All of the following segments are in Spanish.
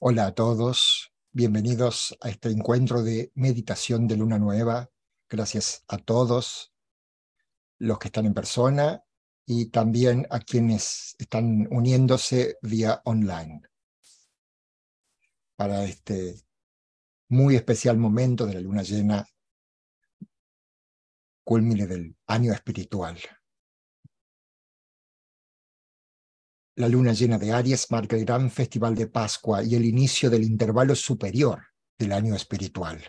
Hola a todos, bienvenidos a este encuentro de meditación de luna nueva. Gracias a todos los que están en persona y también a quienes están uniéndose vía online para este muy especial momento de la luna llena, culmine del año espiritual. La luna llena de Aries marca el gran festival de Pascua y el inicio del intervalo superior del año espiritual.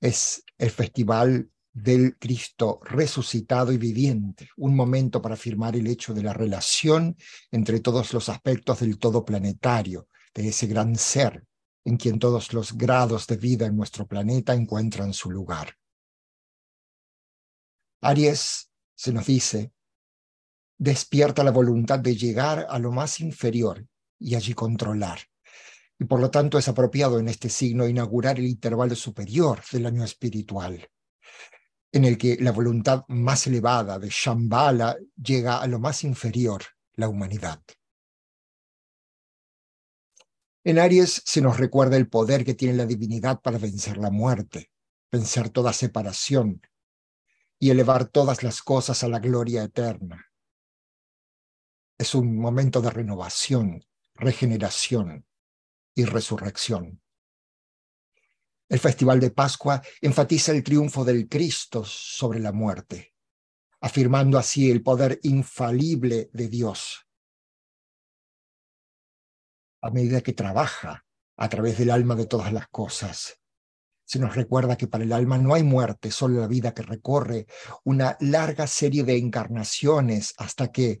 Es el festival del Cristo resucitado y viviente, un momento para afirmar el hecho de la relación entre todos los aspectos del todo planetario, de ese gran ser en quien todos los grados de vida en nuestro planeta encuentran su lugar. Aries se nos dice despierta la voluntad de llegar a lo más inferior y allí controlar. Y por lo tanto es apropiado en este signo inaugurar el intervalo superior del año espiritual, en el que la voluntad más elevada de Shambhala llega a lo más inferior, la humanidad. En Aries se nos recuerda el poder que tiene la divinidad para vencer la muerte, vencer toda separación y elevar todas las cosas a la gloria eterna es un momento de renovación, regeneración y resurrección. El Festival de Pascua enfatiza el triunfo del Cristo sobre la muerte, afirmando así el poder infalible de Dios. A medida que trabaja a través del alma de todas las cosas, se nos recuerda que para el alma no hay muerte, solo la vida que recorre una larga serie de encarnaciones hasta que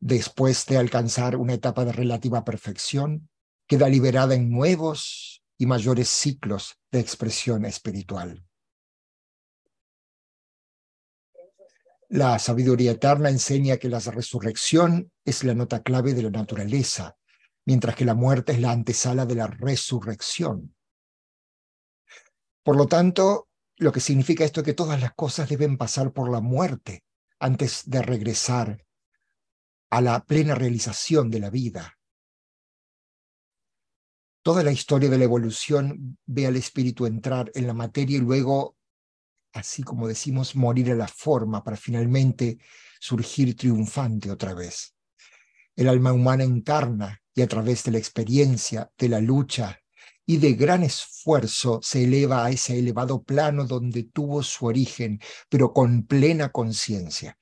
después de alcanzar una etapa de relativa perfección, queda liberada en nuevos y mayores ciclos de expresión espiritual. La sabiduría eterna enseña que la resurrección es la nota clave de la naturaleza, mientras que la muerte es la antesala de la resurrección. Por lo tanto, lo que significa esto es que todas las cosas deben pasar por la muerte antes de regresar a la plena realización de la vida. Toda la historia de la evolución ve al espíritu entrar en la materia y luego, así como decimos, morir a la forma para finalmente surgir triunfante otra vez. El alma humana encarna y a través de la experiencia, de la lucha y de gran esfuerzo se eleva a ese elevado plano donde tuvo su origen, pero con plena conciencia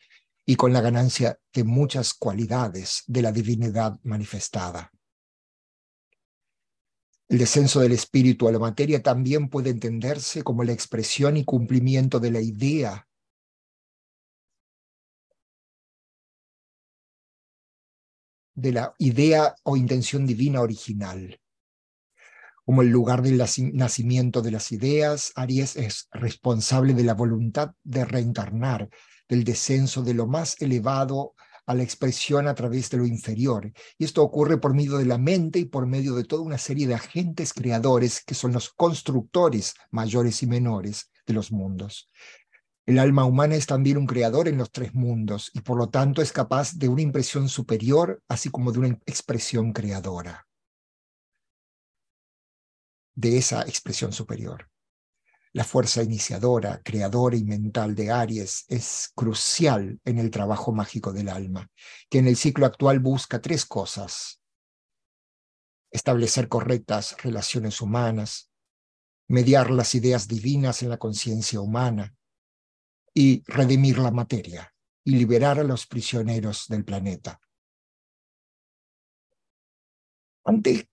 y con la ganancia de muchas cualidades de la divinidad manifestada. El descenso del espíritu a la materia también puede entenderse como la expresión y cumplimiento de la idea de la idea o intención divina original. Como el lugar del nacimiento de las ideas, Aries es responsable de la voluntad de reencarnar del descenso de lo más elevado a la expresión a través de lo inferior. Y esto ocurre por medio de la mente y por medio de toda una serie de agentes creadores que son los constructores mayores y menores de los mundos. El alma humana es también un creador en los tres mundos y por lo tanto es capaz de una impresión superior, así como de una expresión creadora. De esa expresión superior. La fuerza iniciadora, creadora y mental de Aries es crucial en el trabajo mágico del alma, que en el ciclo actual busca tres cosas. Establecer correctas relaciones humanas, mediar las ideas divinas en la conciencia humana y redimir la materia y liberar a los prisioneros del planeta. Ante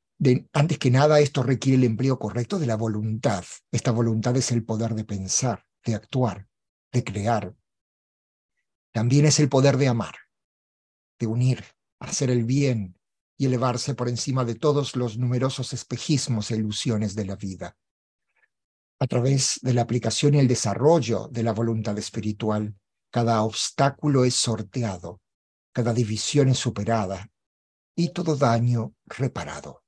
antes que nada, esto requiere el empleo correcto de la voluntad. Esta voluntad es el poder de pensar, de actuar, de crear. También es el poder de amar, de unir, hacer el bien y elevarse por encima de todos los numerosos espejismos e ilusiones de la vida. A través de la aplicación y el desarrollo de la voluntad espiritual, cada obstáculo es sorteado, cada división es superada y todo daño reparado.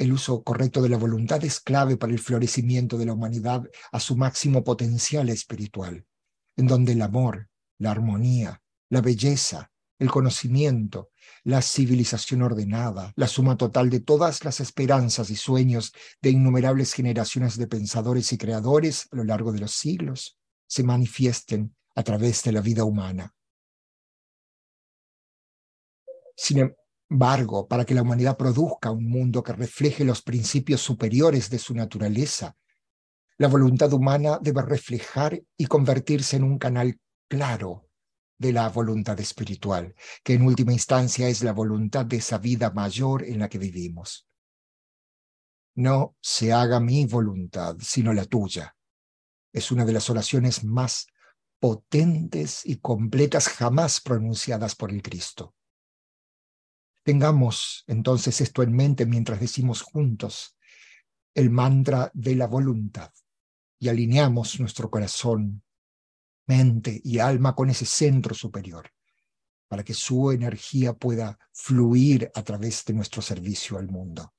El uso correcto de la voluntad es clave para el florecimiento de la humanidad a su máximo potencial espiritual, en donde el amor, la armonía, la belleza, el conocimiento, la civilización ordenada, la suma total de todas las esperanzas y sueños de innumerables generaciones de pensadores y creadores a lo largo de los siglos, se manifiesten a través de la vida humana. Sin embargo, para que la humanidad produzca un mundo que refleje los principios superiores de su naturaleza, la voluntad humana debe reflejar y convertirse en un canal claro de la voluntad espiritual, que en última instancia es la voluntad de esa vida mayor en la que vivimos. No se haga mi voluntad, sino la tuya. Es una de las oraciones más potentes y completas jamás pronunciadas por el Cristo. Tengamos entonces esto en mente mientras decimos juntos el mantra de la voluntad y alineamos nuestro corazón mente y alma con ese centro superior, para que su energía pueda fluir a través de nuestro servicio al mundo.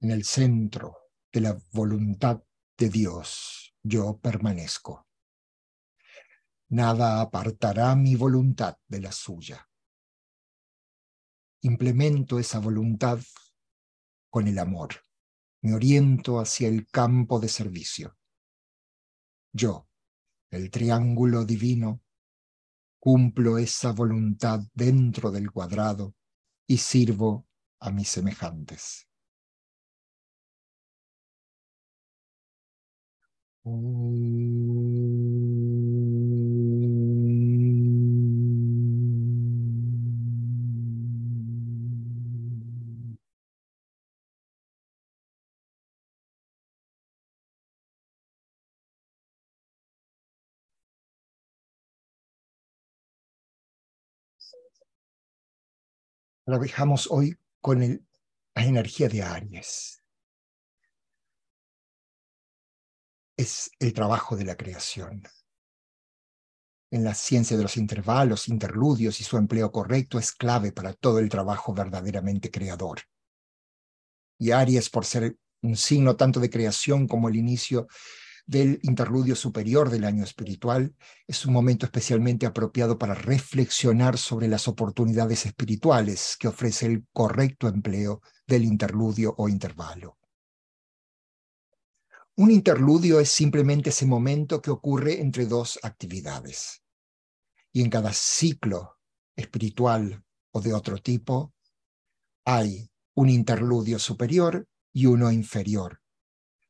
En el centro de la voluntad de Dios, yo permanezco nada apartará mi voluntad de la suya. Implemento esa voluntad con el amor. Me oriento hacia el campo de servicio. Yo, el triángulo divino, cumplo esa voluntad dentro del cuadrado y sirvo a mis semejantes. Trabajamos hoy con la energía de Aries. Es el trabajo de la creación. En la ciencia de los intervalos, interludios y su empleo correcto es clave para todo el trabajo verdaderamente creador. Y Aries, por ser un signo tanto de creación como el inicio del interludio superior del año espiritual, es un momento especialmente apropiado para reflexionar sobre las oportunidades espirituales que ofrece el correcto empleo del interludio o intervalo. Un interludio es simplemente ese momento que ocurre entre dos actividades. Y en cada ciclo espiritual o de otro tipo hay un interludio superior y uno inferior,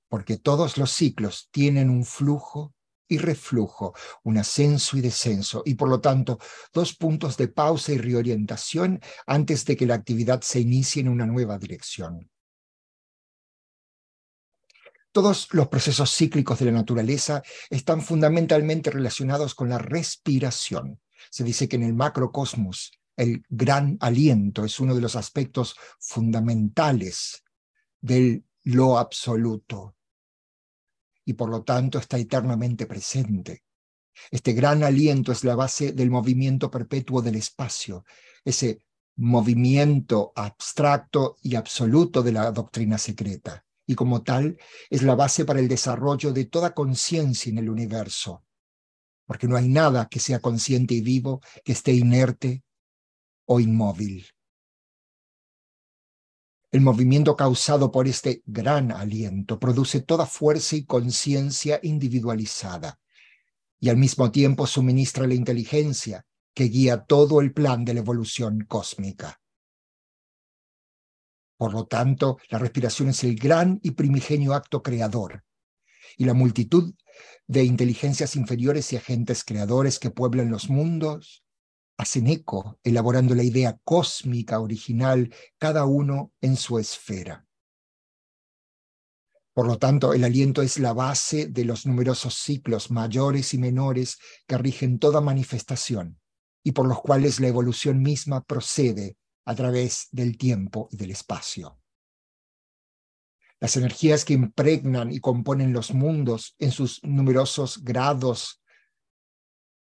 porque todos los ciclos tienen un flujo y reflujo, un ascenso y descenso, y por lo tanto dos puntos de pausa y reorientación antes de que la actividad se inicie en una nueva dirección. Todos los procesos cíclicos de la naturaleza están fundamentalmente relacionados con la respiración. Se dice que en el macrocosmos el gran aliento es uno de los aspectos fundamentales del lo absoluto, y por lo tanto está eternamente presente. Este gran aliento es la base del movimiento perpetuo del espacio, ese movimiento abstracto y absoluto de la doctrina secreta, y como tal es la base para el desarrollo de toda conciencia en el universo, porque no hay nada que sea consciente y vivo que esté inerte o inmóvil. El movimiento causado por este gran aliento produce toda fuerza y conciencia individualizada y al mismo tiempo suministra la inteligencia que guía todo el plan de la evolución cósmica. Por lo tanto, la respiración es el gran y primigenio acto creador, y la multitud de inteligencias inferiores y agentes creadores que pueblan los mundos hacen eco, elaborando la idea cósmica original, cada uno en su esfera. Por lo tanto, el aliento es la base de los numerosos ciclos mayores y menores que rigen toda manifestación y por los cuales la evolución misma procede a través del tiempo y del espacio. Las energías que impregnan y componen los mundos en sus numerosos grados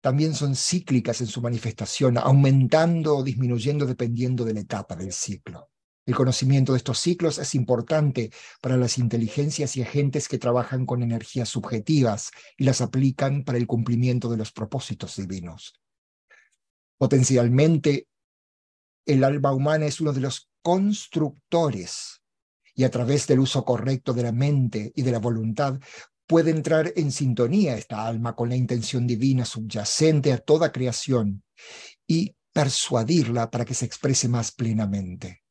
también son cíclicas en su manifestación, aumentando o disminuyendo dependiendo de la etapa del ciclo. El conocimiento de estos ciclos es importante para las inteligencias y agentes que trabajan con energías subjetivas y las aplican para el cumplimiento de los propósitos divinos. Potencialmente, el alma humana es uno de los constructores y a través del uso correcto de la mente y de la voluntad puede entrar en sintonía esta alma con la intención divina subyacente a toda creación y persuadirla para que se exprese más plenamente.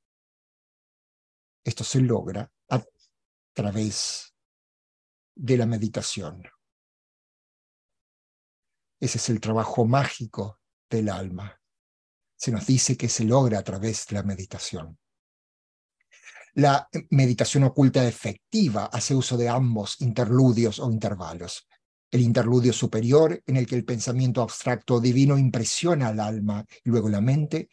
Esto se logra a través de la meditación. Ese es el trabajo mágico del alma. Se nos dice que se logra a través de la meditación. La meditación oculta efectiva hace uso de ambos interludios o intervalos. El interludio superior, en el que el pensamiento abstracto divino impresiona al alma y luego la mente,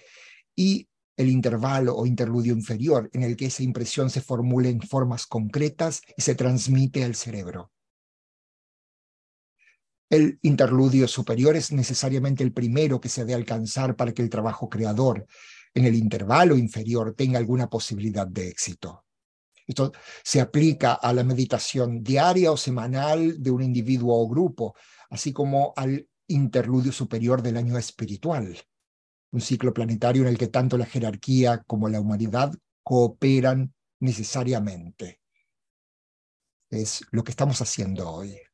y el intervalo o interludio inferior, en el que esa impresión se formula en formas concretas y se transmite al cerebro. El interludio superior es necesariamente el primero que se ha de alcanzar para que el trabajo creador en el intervalo inferior tenga alguna posibilidad de éxito. Esto se aplica a la meditación diaria o semanal de un individuo o grupo, así como al interludio superior del año espiritual, un ciclo planetario en el que tanto la jerarquía como la humanidad cooperan necesariamente. Es lo que estamos haciendo hoy.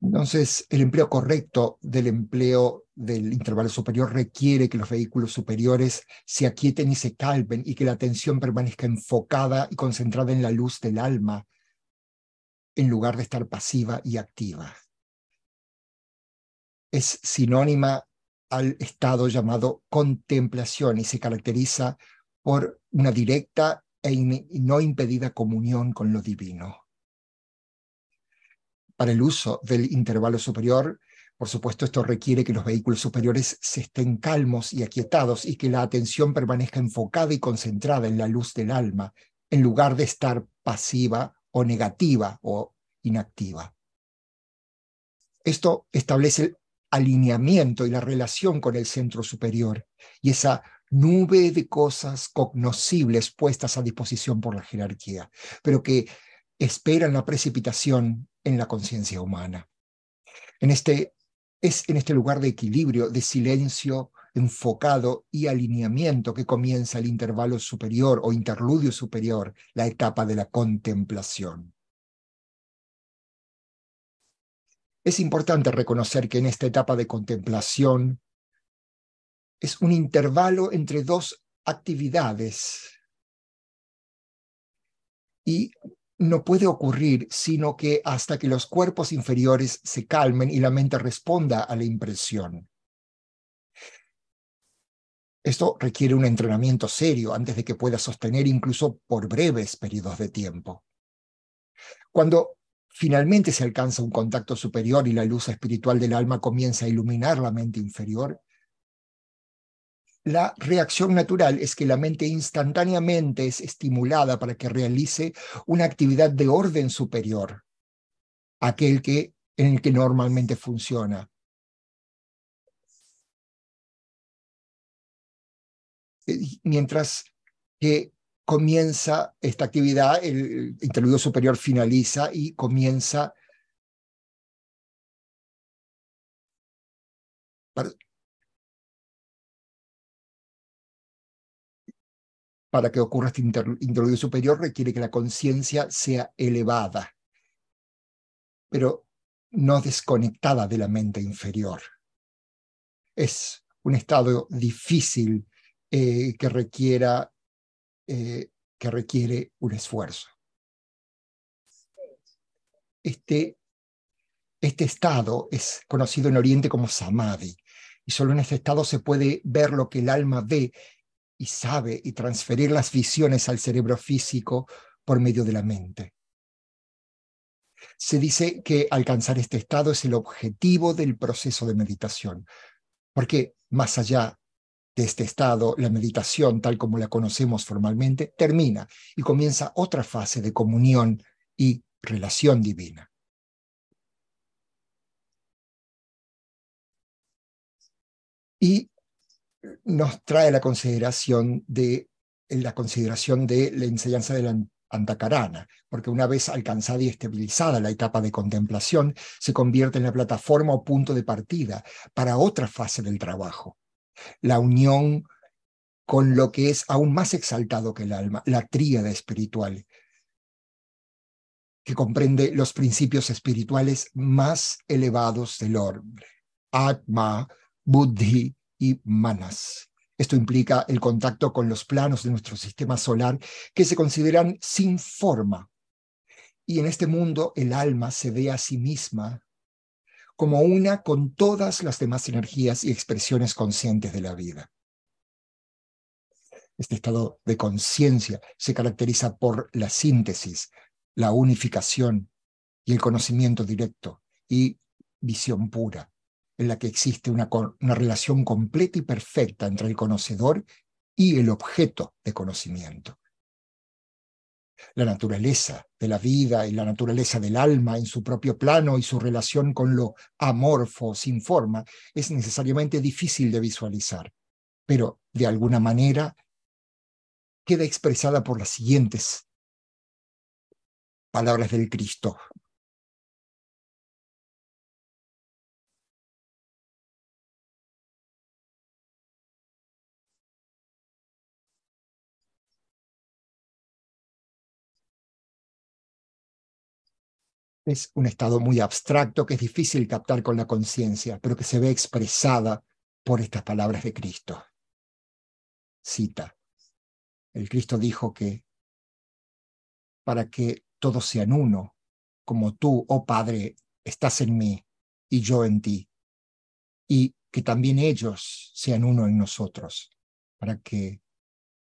Entonces, el empleo correcto del empleo del intervalo superior requiere que los vehículos superiores se aquieten y se calmen y que la atención permanezca enfocada y concentrada en la luz del alma, en lugar de estar pasiva y activa. Es sinónima al estado llamado contemplación y se caracteriza por una directa e no impedida comunión con lo divino para el uso del intervalo superior. Por supuesto, esto requiere que los vehículos superiores se estén calmos y aquietados y que la atención permanezca enfocada y concentrada en la luz del alma, en lugar de estar pasiva o negativa o inactiva. Esto establece el alineamiento y la relación con el centro superior y esa nube de cosas cognoscibles puestas a disposición por la jerarquía, pero que esperan la precipitación en la conciencia humana. En este, es en este lugar de equilibrio, de silencio enfocado y alineamiento que comienza el intervalo superior o interludio superior, la etapa de la contemplación. Es importante reconocer que en esta etapa de contemplación es un intervalo entre dos actividades y no puede ocurrir sino que hasta que los cuerpos inferiores se calmen y la mente responda a la impresión. Esto requiere un entrenamiento serio antes de que pueda sostener incluso por breves periodos de tiempo. Cuando finalmente se alcanza un contacto superior y la luz espiritual del alma comienza a iluminar la mente inferior, la reacción natural es que la mente instantáneamente es estimulada para que realice una actividad de orden superior, aquel que, en el que normalmente funciona. Eh, mientras que comienza esta actividad, el interludio superior finaliza y comienza para que ocurra este interludio superior requiere que la conciencia sea elevada, pero no desconectada de la mente inferior. Es un estado difícil eh, que, requiera, eh, que requiere un esfuerzo. Este, este estado es conocido en Oriente como samadhi, y solo en este estado se puede ver lo que el alma ve y sabe y transferir las visiones al cerebro físico por medio de la mente. Se dice que alcanzar este estado es el objetivo del proceso de meditación, porque más allá de este estado, la meditación tal como la conocemos formalmente, termina y comienza otra fase de comunión y relación divina. Y nos trae la consideración de la consideración de la enseñanza de la Antacarana, porque una vez alcanzada y estabilizada la etapa de contemplación, se convierte en la plataforma o punto de partida para otra fase del trabajo, la unión con lo que es aún más exaltado que el alma, la tríada espiritual, que comprende los principios espirituales más elevados del hombre, Atma, Buddhi y Manas. Esto implica el contacto con los planos de nuestro sistema solar que se consideran sin forma. Y en este mundo el alma se ve a sí misma como una con todas las demás energías y expresiones conscientes de la vida. Este estado de conciencia se caracteriza por la síntesis, la unificación y el conocimiento directo y visión pura en la que existe una, una relación completa y perfecta entre el conocedor y el objeto de conocimiento. La naturaleza de la vida y la naturaleza del alma en su propio plano y su relación con lo amorfo, sin forma, es necesariamente difícil de visualizar, pero de alguna manera queda expresada por las siguientes palabras del Cristo. Es un estado muy abstracto que es difícil captar con la conciencia, pero que se ve expresada por estas palabras de Cristo. Cita. El Cristo dijo que para que todos sean uno, como tú, oh Padre, estás en mí y yo en ti, y que también ellos sean uno en nosotros, para que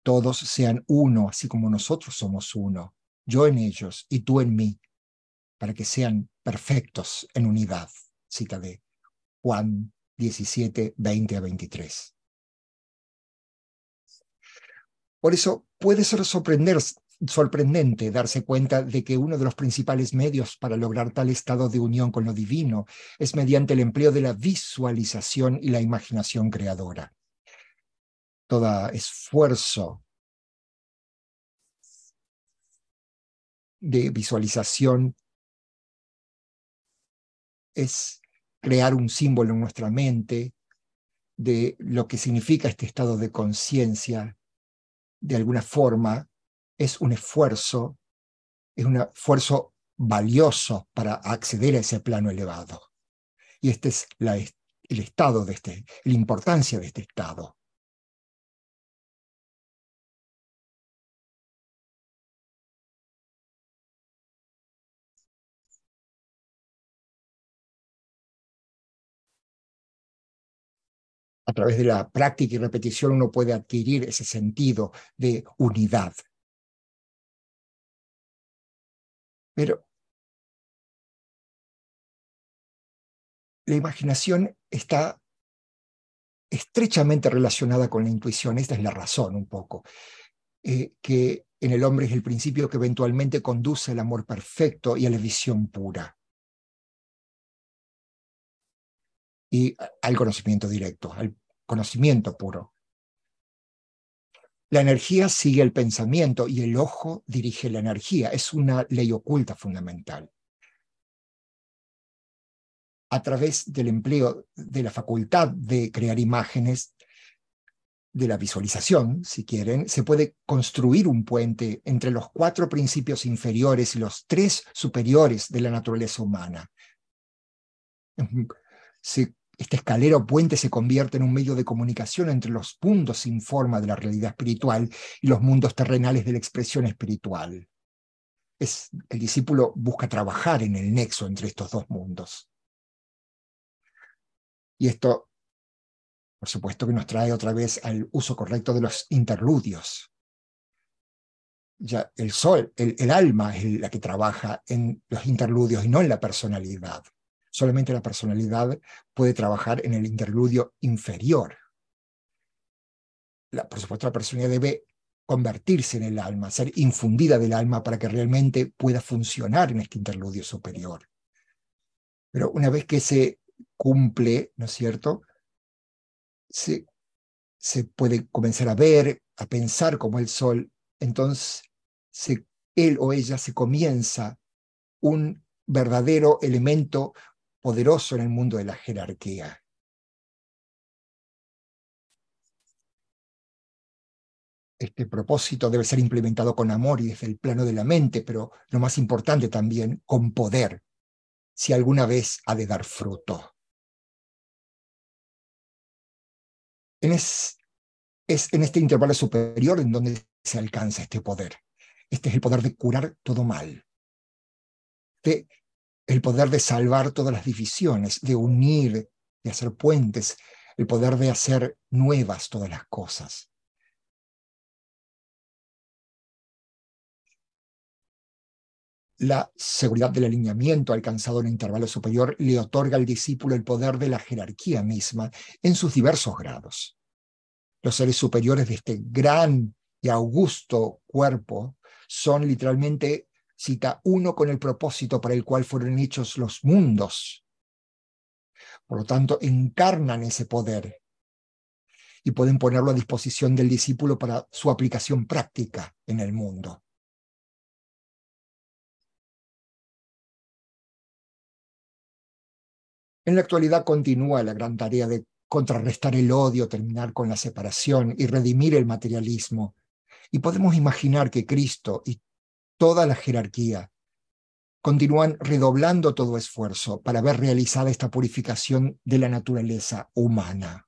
todos sean uno, así como nosotros somos uno, yo en ellos y tú en mí, para que sean perfectos en unidad. Cita de Juan 17, 20 a 23. Por eso puede ser sorprendente darse cuenta de que uno de los principales medios para lograr tal estado de unión con lo divino es mediante el empleo de la visualización y la imaginación creadora. Todo esfuerzo de visualización es crear un símbolo en nuestra mente de lo que significa este estado de conciencia, de alguna forma, es un esfuerzo, es un esfuerzo valioso para acceder a ese plano elevado. Y este es el estado de este, la importancia de este estado. A través de la práctica y repetición uno puede adquirir ese sentido de unidad. Pero la imaginación está estrechamente relacionada con la intuición, esta es la razón un poco, eh, que en el hombre es el principio que eventualmente conduce al amor perfecto y a la visión pura. Y al conocimiento directo, al conocimiento puro. La energía sigue el pensamiento y el ojo dirige la energía. Es una ley oculta fundamental. A través del empleo de la facultad de crear imágenes, de la visualización, si quieren, se puede construir un puente entre los cuatro principios inferiores y los tres superiores de la naturaleza humana. Se esta escalera o puente se convierte en un medio de comunicación entre los puntos sin forma de la realidad espiritual y los mundos terrenales de la expresión espiritual. Es, el discípulo busca trabajar en el nexo entre estos dos mundos. Y esto, por supuesto, que nos trae otra vez al uso correcto de los interludios. Ya el sol, el alma es la que trabaja en los interludios y no en la personalidad. Solamente la personalidad puede trabajar en el interludio inferior. la, por supuesto, la personalidad debe convertirse en el alma, ser infundida del alma para que realmente pueda funcionar en este interludio superior. Pero una vez que se cumple, ¿no es cierto? Se, se puede comenzar a ver, a pensar como el sol, entonces él o ella se comienza un verdadero elemento poderoso en el mundo de la jerarquía. Este propósito debe ser implementado con amor y desde el plano de la mente, pero lo más importante también, con poder, si alguna vez ha de dar fruto. es, en este intervalo superior en donde se alcanza este poder. Este es el poder de curar todo mal, de, el poder de salvar todas las divisiones, de unir, de hacer puentes, el poder de hacer nuevas todas las cosas. La seguridad del alineamiento alcanzado en el intervalo superior le otorga al discípulo el poder de la jerarquía misma en sus diversos grados. Los seres superiores de este gran y augusto cuerpo son literalmente, cita, uno con el propósito para el cual fueron hechos los mundos. Por lo tanto, encarnan ese poder y pueden ponerlo a disposición del discípulo para su aplicación práctica en el mundo. En la actualidad continúa la gran tarea de contrarrestar el odio, terminar con la separación y redimir el materialismo. Y podemos imaginar que Cristo y toda la jerarquía continúan redoblando todo esfuerzo para ver realizada esta purificación de la naturaleza humana.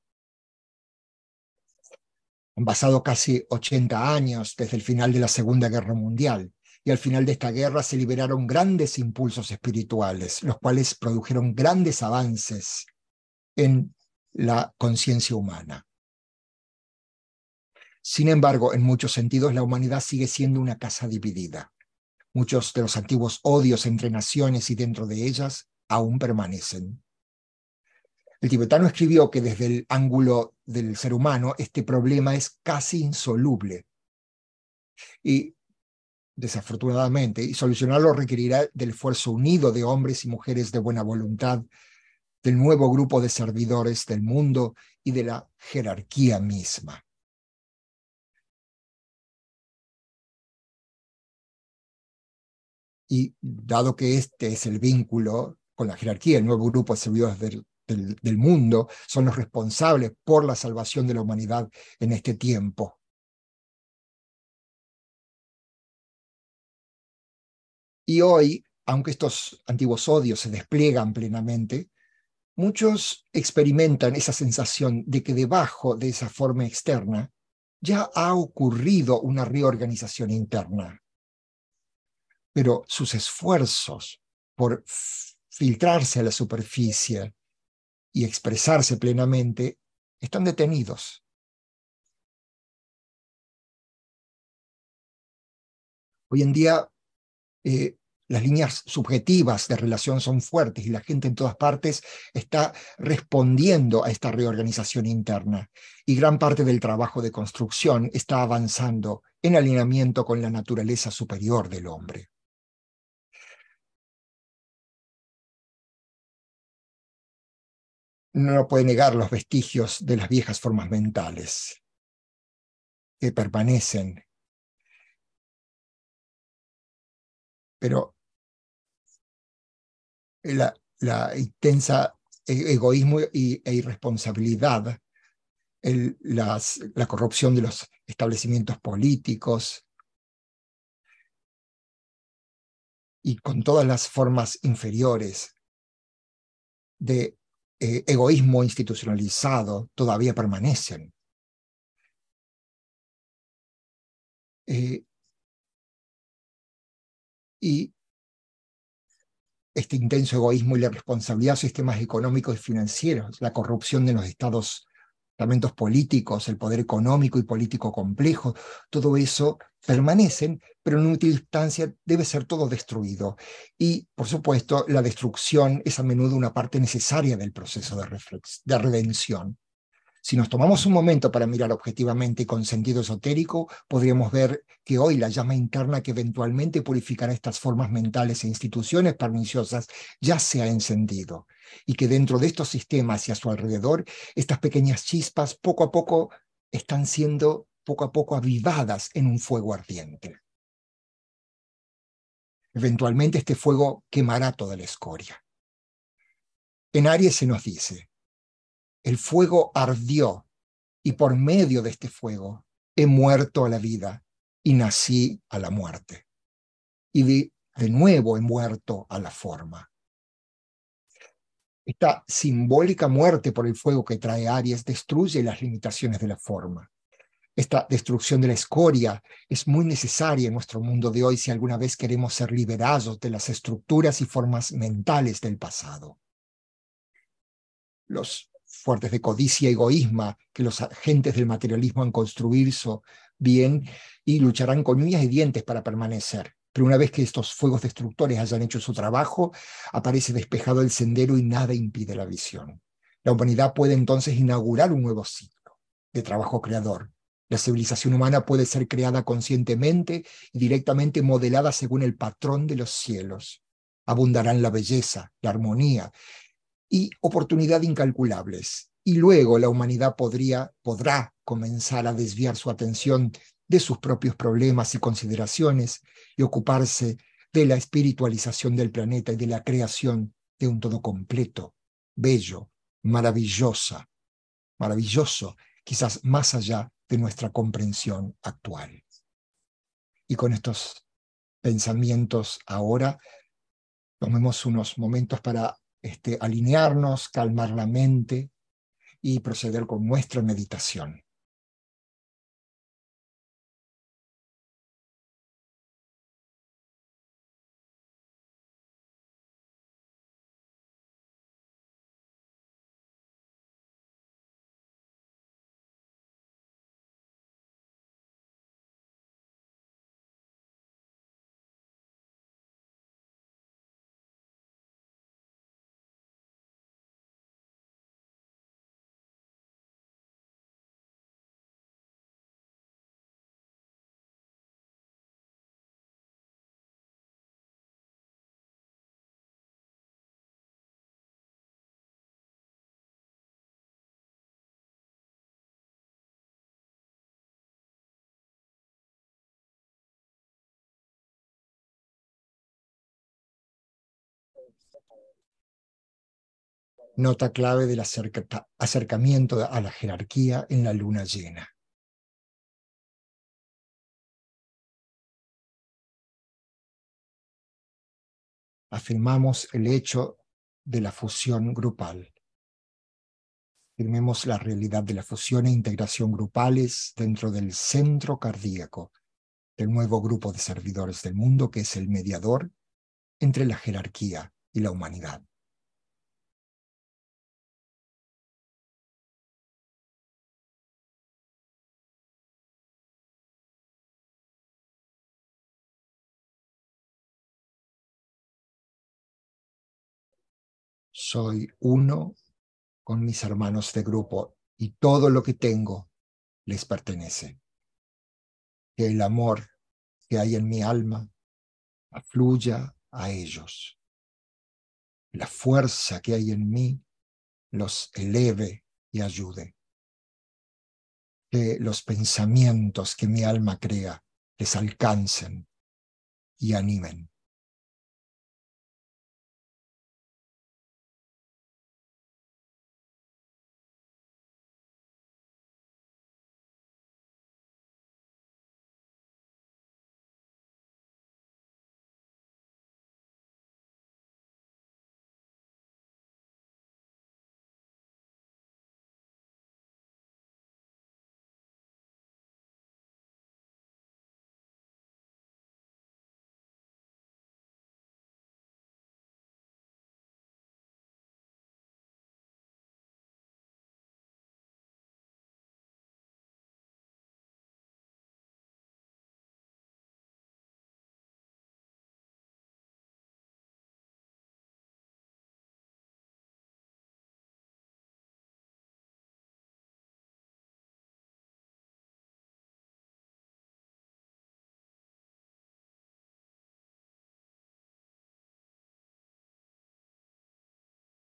Han pasado casi 80 años desde el final de la Segunda Guerra Mundial y al final de esta guerra se liberaron grandes impulsos espirituales, los cuales produjeron grandes avances en la conciencia humana. Sin embargo, en muchos sentidos, la humanidad sigue siendo una casa dividida. Muchos de los antiguos odios entre naciones y dentro de ellas aún permanecen. El tibetano escribió que desde el ángulo del ser humano este problema es casi insoluble. Y desafortunadamente, y solucionarlo requerirá del esfuerzo unido de hombres y mujeres de buena voluntad, del nuevo grupo de servidores del mundo y de la jerarquía misma. Y dado que este es el vínculo con la jerarquía, el nuevo grupo de servidores del, del mundo son los responsables por la salvación de la humanidad en este tiempo. Y hoy, aunque estos antiguos odios se despliegan plenamente, muchos experimentan esa sensación de que debajo de esa forma externa ya ha ocurrido una reorganización interna. Pero sus esfuerzos por filtrarse a la superficie y expresarse plenamente están detenidos. Hoy en día eh, las líneas subjetivas de relación son fuertes y la gente en todas partes está respondiendo a esta reorganización interna. Y gran parte del trabajo de construcción está avanzando en alineamiento con la naturaleza superior del hombre. No puede negar los vestigios de las viejas formas mentales que permanecen. Pero la, intensa e, egoísmo e irresponsabilidad, la corrupción de los establecimientos políticos y con todas las formas inferiores de eh, egoísmo institucionalizado todavía permanecen. Eh, y este intenso egoísmo y la responsabilidad de sistemas económicos y financieros, la corrupción de los estados, estamentos políticos, el poder económico y político complejo, todo eso permanecen, pero en última instancia debe ser todo destruido. Y, por supuesto, la destrucción es a menudo una parte necesaria del proceso de, de redención. Si nos tomamos un momento para mirar objetivamente y con sentido esotérico, podríamos ver que hoy la llama interna que eventualmente purificará estas formas mentales e instituciones perniciosas ya se ha encendido y que dentro de estos sistemas y a su alrededor, estas pequeñas chispas poco a poco están siendo poco a poco avivadas en un fuego ardiente. Eventualmente este fuego quemará toda la escoria. En Aries se nos dice, el fuego ardió y por medio de este fuego he muerto a la vida y nací a la muerte. Y de, nuevo he muerto a la forma. Esta simbólica muerte por el fuego que trae Aries destruye las limitaciones de la forma. Esta destrucción de la escoria es muy necesaria en nuestro mundo de hoy si alguna vez queremos ser liberados de las estructuras y formas mentales del pasado. Los fuertes de codicia egoísmo que los agentes del materialismo han construido bien y lucharán con uñas y dientes para permanecer. Pero una vez que estos fuegos destructores hayan hecho su trabajo, aparece despejado el sendero y nada impide la visión. La humanidad puede entonces inaugurar un nuevo ciclo de trabajo creador. La civilización humana puede ser creada conscientemente y directamente modelada según el patrón de los cielos. Abundarán la belleza, la armonía y oportunidad incalculables. Y luego la humanidad podría, podrá comenzar a desviar su atención de sus propios problemas y consideraciones y ocuparse de la espiritualización del planeta y de la creación de un todo completo, bello, maravillosa, maravilloso, quizás más allá de nuestra comprensión actual. Y con estos pensamientos ahora, tomemos unos momentos para este, alinearnos, calmar la mente y proceder con nuestra meditación. Nota clave del acercamiento a la jerarquía en la luna llena. Afirmamos el hecho de la fusión grupal. Afirmemos la realidad de la fusión e integración grupales dentro del centro cardíaco del nuevo grupo de servidores del mundo que es el mediador entre la jerarquía y la humanidad. Soy uno con mis hermanos de grupo y todo lo que tengo les pertenece. Que el amor que hay en mi alma afluya a ellos. La fuerza que hay en mí los eleve y ayude. Que los pensamientos que mi alma crea les alcancen y animen.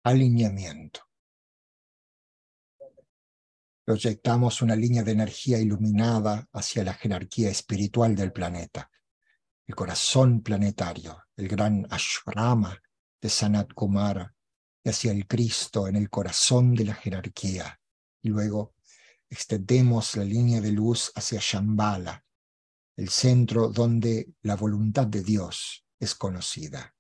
Alineamiento. Proyectamos una línea de energía iluminada hacia la jerarquía espiritual del planeta, el corazón planetario, el gran Ashrama de Sanat Kumara, y hacia el Cristo en el corazón de la jerarquía. Y luego extendemos la línea de luz hacia Shambhala, el centro donde la voluntad de Dios es conocida.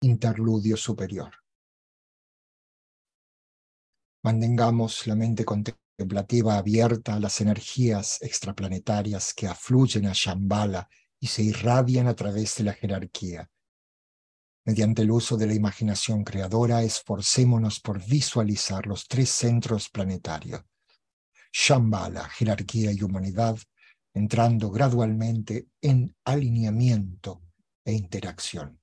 Interludio superior. Mantengamos la mente contemplativa abierta a las energías extraplanetarias que afluyen a Shambhala y se irradian a través de la jerarquía. Mediante el uso de la imaginación creadora, esforcémonos por visualizar los tres centros planetarios. Shambhala, jerarquía y humanidad, entrando gradualmente en alineamiento e interacción.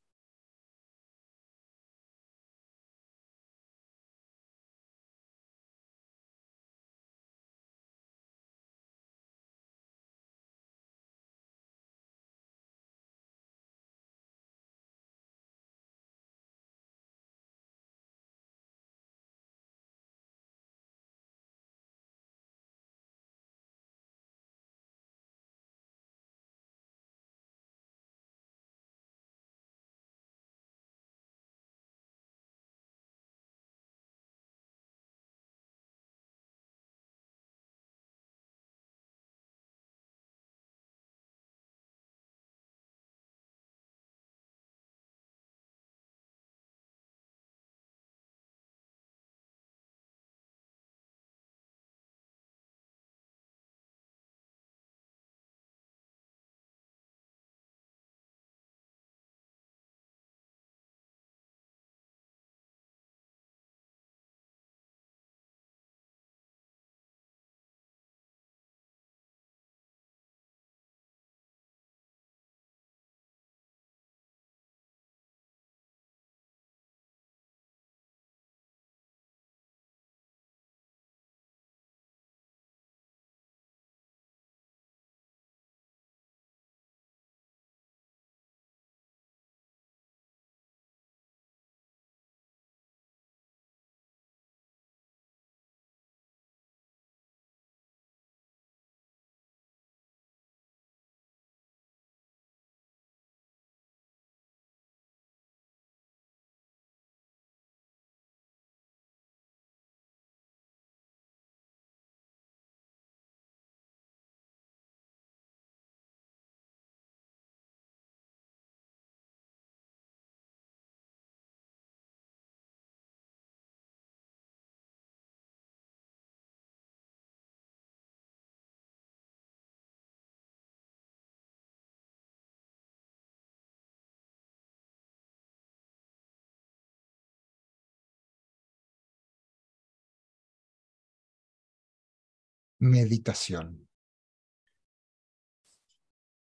Meditación.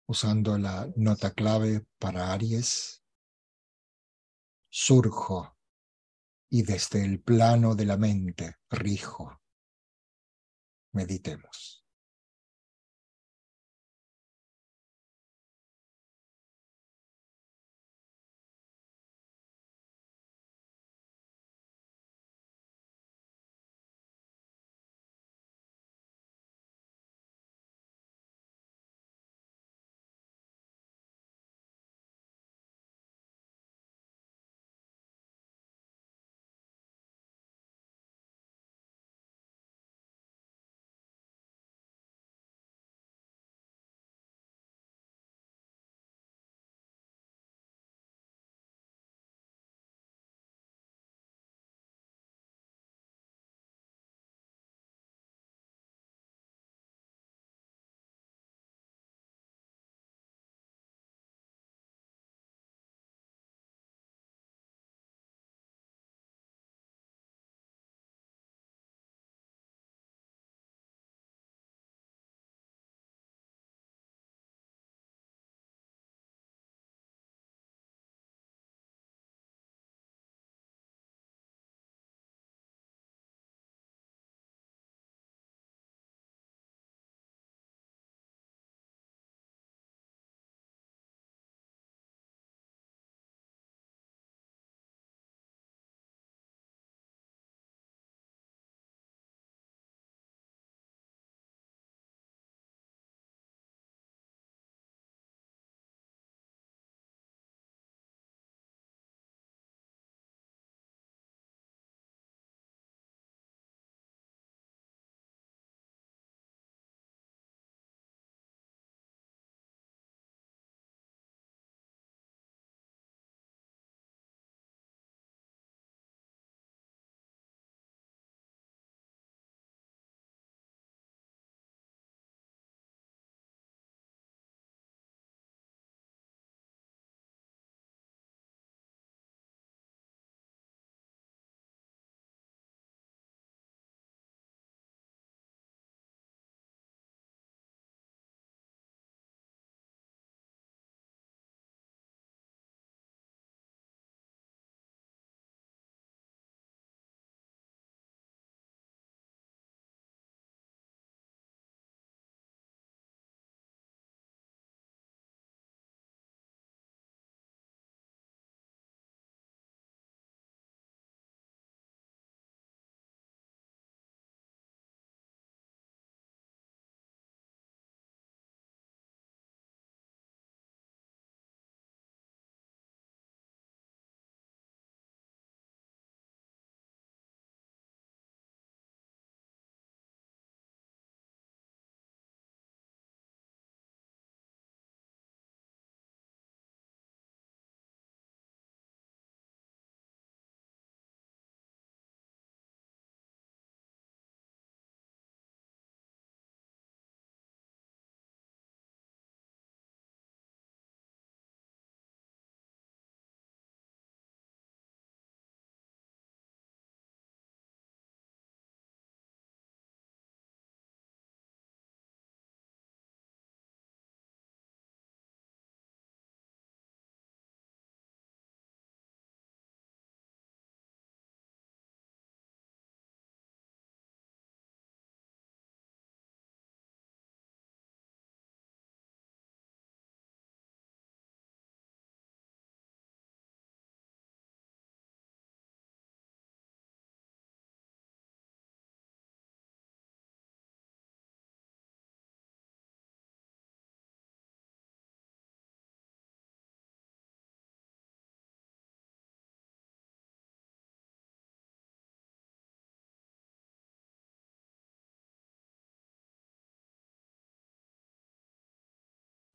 Usando la nota clave para Aries, surjo y desde el plano de la mente rijo. Meditemos.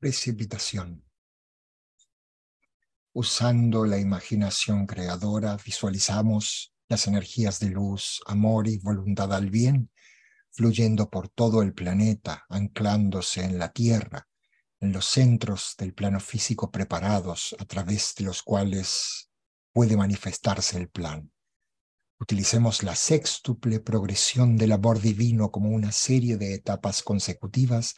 Precipitación. Usando la imaginación creadora, visualizamos las energías de luz, amor y voluntad al bien fluyendo por todo el planeta, anclándose en la Tierra, en los centros del plano físico preparados a través de los cuales puede manifestarse el plan. Utilicemos la sextuple progresión del amor divino como una serie de etapas consecutivas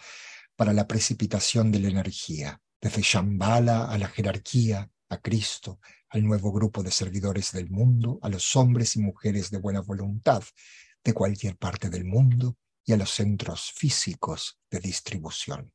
para la precipitación de la energía, desde Shambhala a la jerarquía, a Cristo, al nuevo grupo de servidores del mundo, a los hombres y mujeres de buena voluntad de cualquier parte del mundo y a los centros físicos de distribución.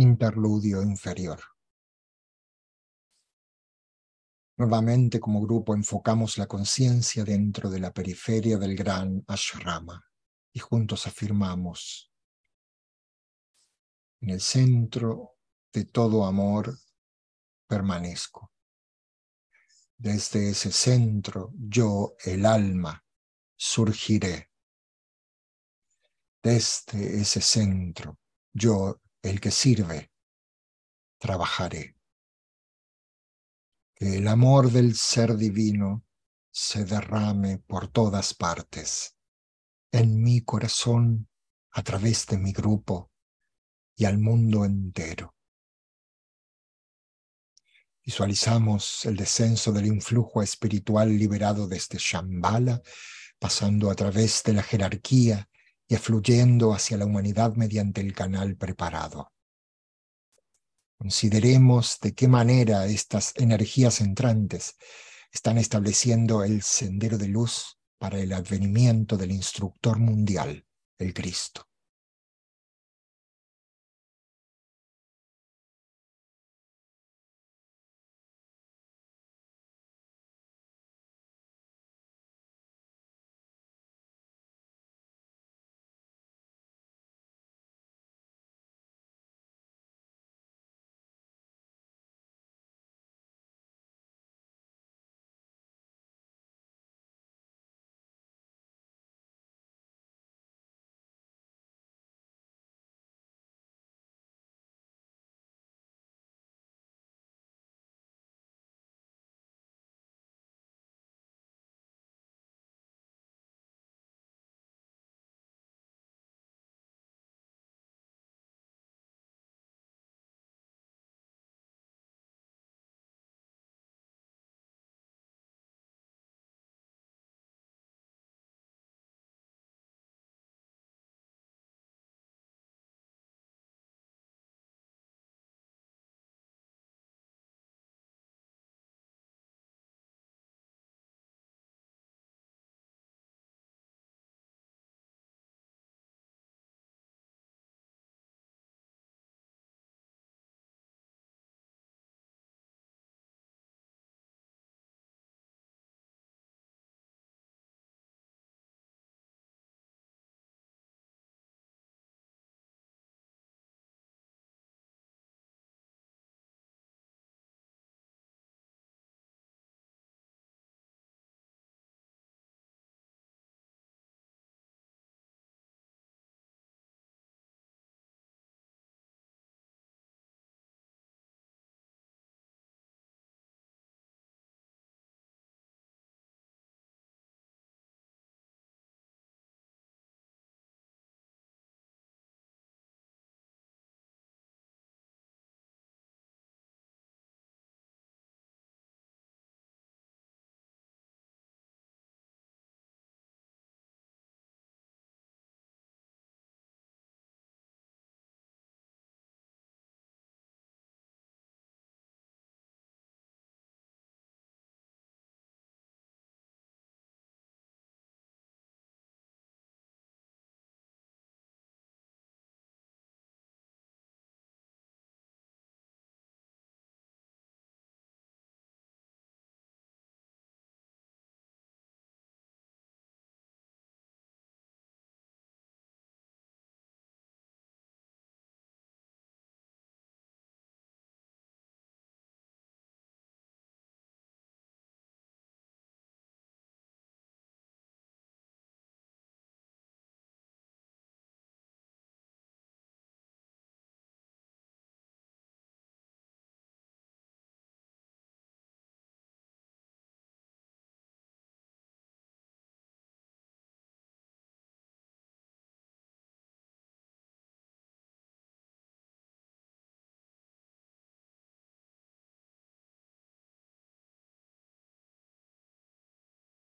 Interludio inferior. Nuevamente como grupo enfocamos la conciencia dentro de la periferia del gran ashrama y juntos afirmamos, en el centro de todo amor permanezco. Desde ese centro yo, el alma, surgiré. Desde ese centro yo, el que sirve, trabajaré. Que el amor del ser divino se derrame por todas partes, en mi corazón, a través de mi grupo y al mundo entero. Visualizamos el descenso del influjo espiritual liberado desde Shambhala, pasando a través de la jerarquía y afluyendo hacia la humanidad mediante el canal preparado. Consideremos de qué manera estas energías entrantes están estableciendo el sendero de luz para el advenimiento del instructor mundial, el Cristo.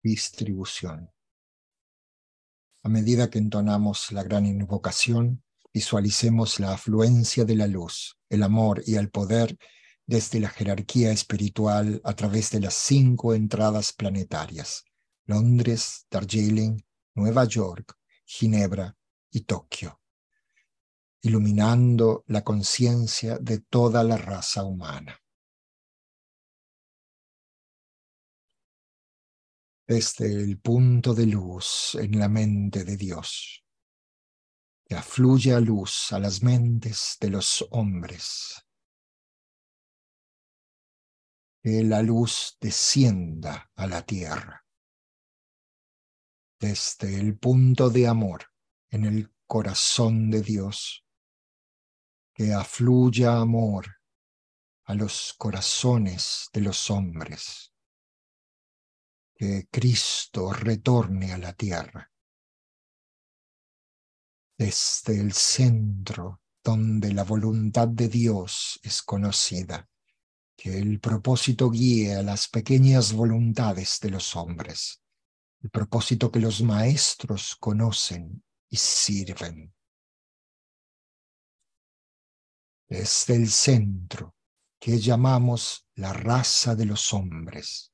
Distribución. A medida que entonamos la gran invocación, visualicemos la afluencia de la luz, el amor y el poder desde la jerarquía espiritual a través de las cinco entradas planetarias, Londres, Darjeeling, Nueva York, Ginebra y Tokio, iluminando la conciencia de toda la raza humana. Desde el punto de luz en la mente de Dios, que afluye a luz a las mentes de los hombres. Que la luz descienda a la tierra. Desde el punto de amor en el corazón de Dios. Que afluya amor a los corazones de los hombres. Que Cristo retorne a la tierra desde el centro donde la voluntad de Dios es conocida, que el propósito guíe a las pequeñas voluntades de los hombres, el propósito que los maestros conocen y sirven. Desde el centro que llamamos la raza de los hombres,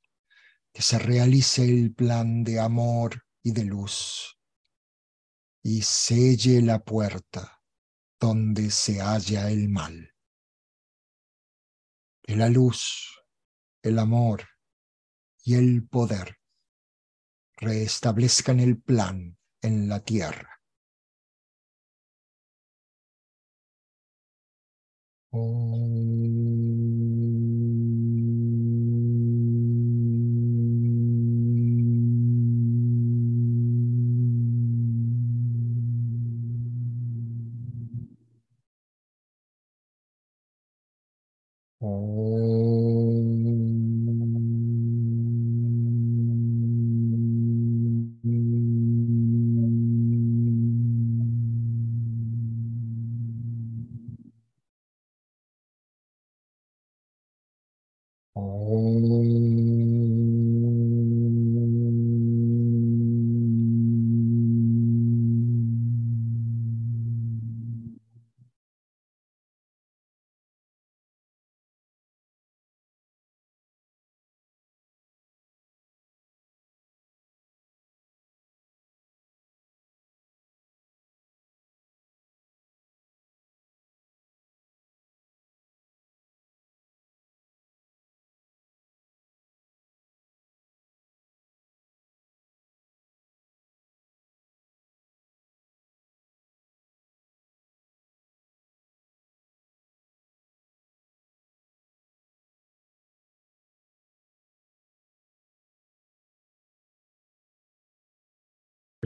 que se realice el plan de amor y de luz y selle la puerta donde se halla el mal. Que la luz, el amor y el poder restablezcan el plan en la tierra.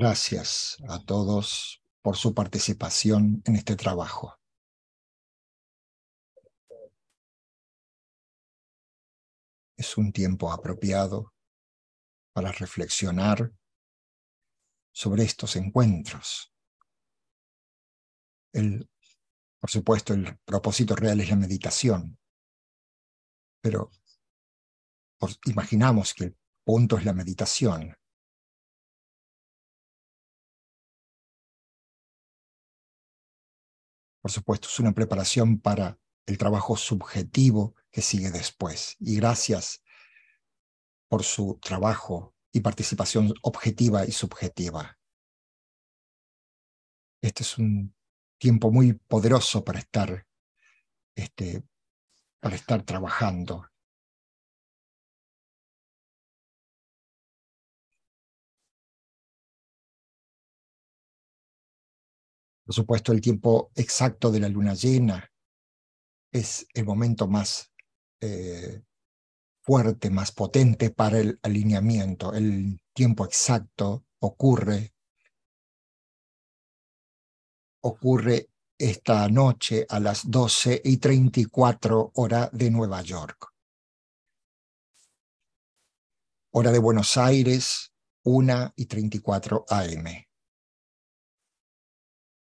Gracias a todos por su participación en este trabajo. Es un tiempo apropiado para reflexionar sobre estos encuentros. El, por supuesto, el propósito real es la meditación, pero imaginamos que el punto es la meditación. Por supuesto, es una preparación para el trabajo subjetivo que sigue después. Y gracias por su trabajo y participación objetiva y subjetiva. Este es un tiempo muy poderoso para estar, este, para estar trabajando Por supuesto, el tiempo exacto de la luna llena es el momento más eh, fuerte, más potente para el alineamiento. El tiempo exacto ocurre, ocurre esta noche a las 12 y 34 hora de Nueva York. Hora de Buenos Aires, 1 y 34 AM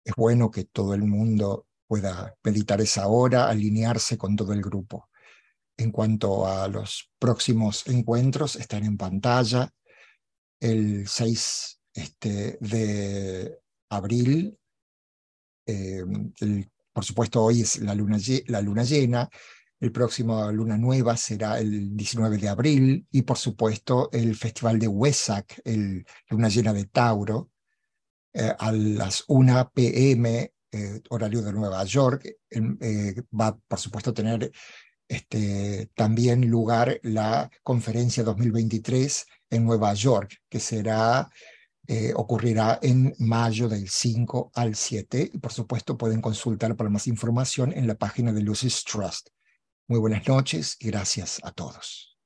es bueno que todo el mundo pueda meditar esa hora, alinearse con todo el grupo. En cuanto a los próximos encuentros, están en pantalla. el 6 este, de abril. Eh, por supuesto, hoy es la luna, la luna llena. El próximo luna nueva será el 19 de abril y por supuesto el festival de Wesak, el luna llena de Tauro, eh, a las 1 pm, eh, horario de Nueva York. va, por supuesto, a tener este, también lugar la conferencia 2023 en Nueva York, que será, eh, ocurrirá en mayo del 5 al 7. Y por supuesto pueden consultar para más información en la página de Lucis Trust. Muy buenas noches y gracias a todos.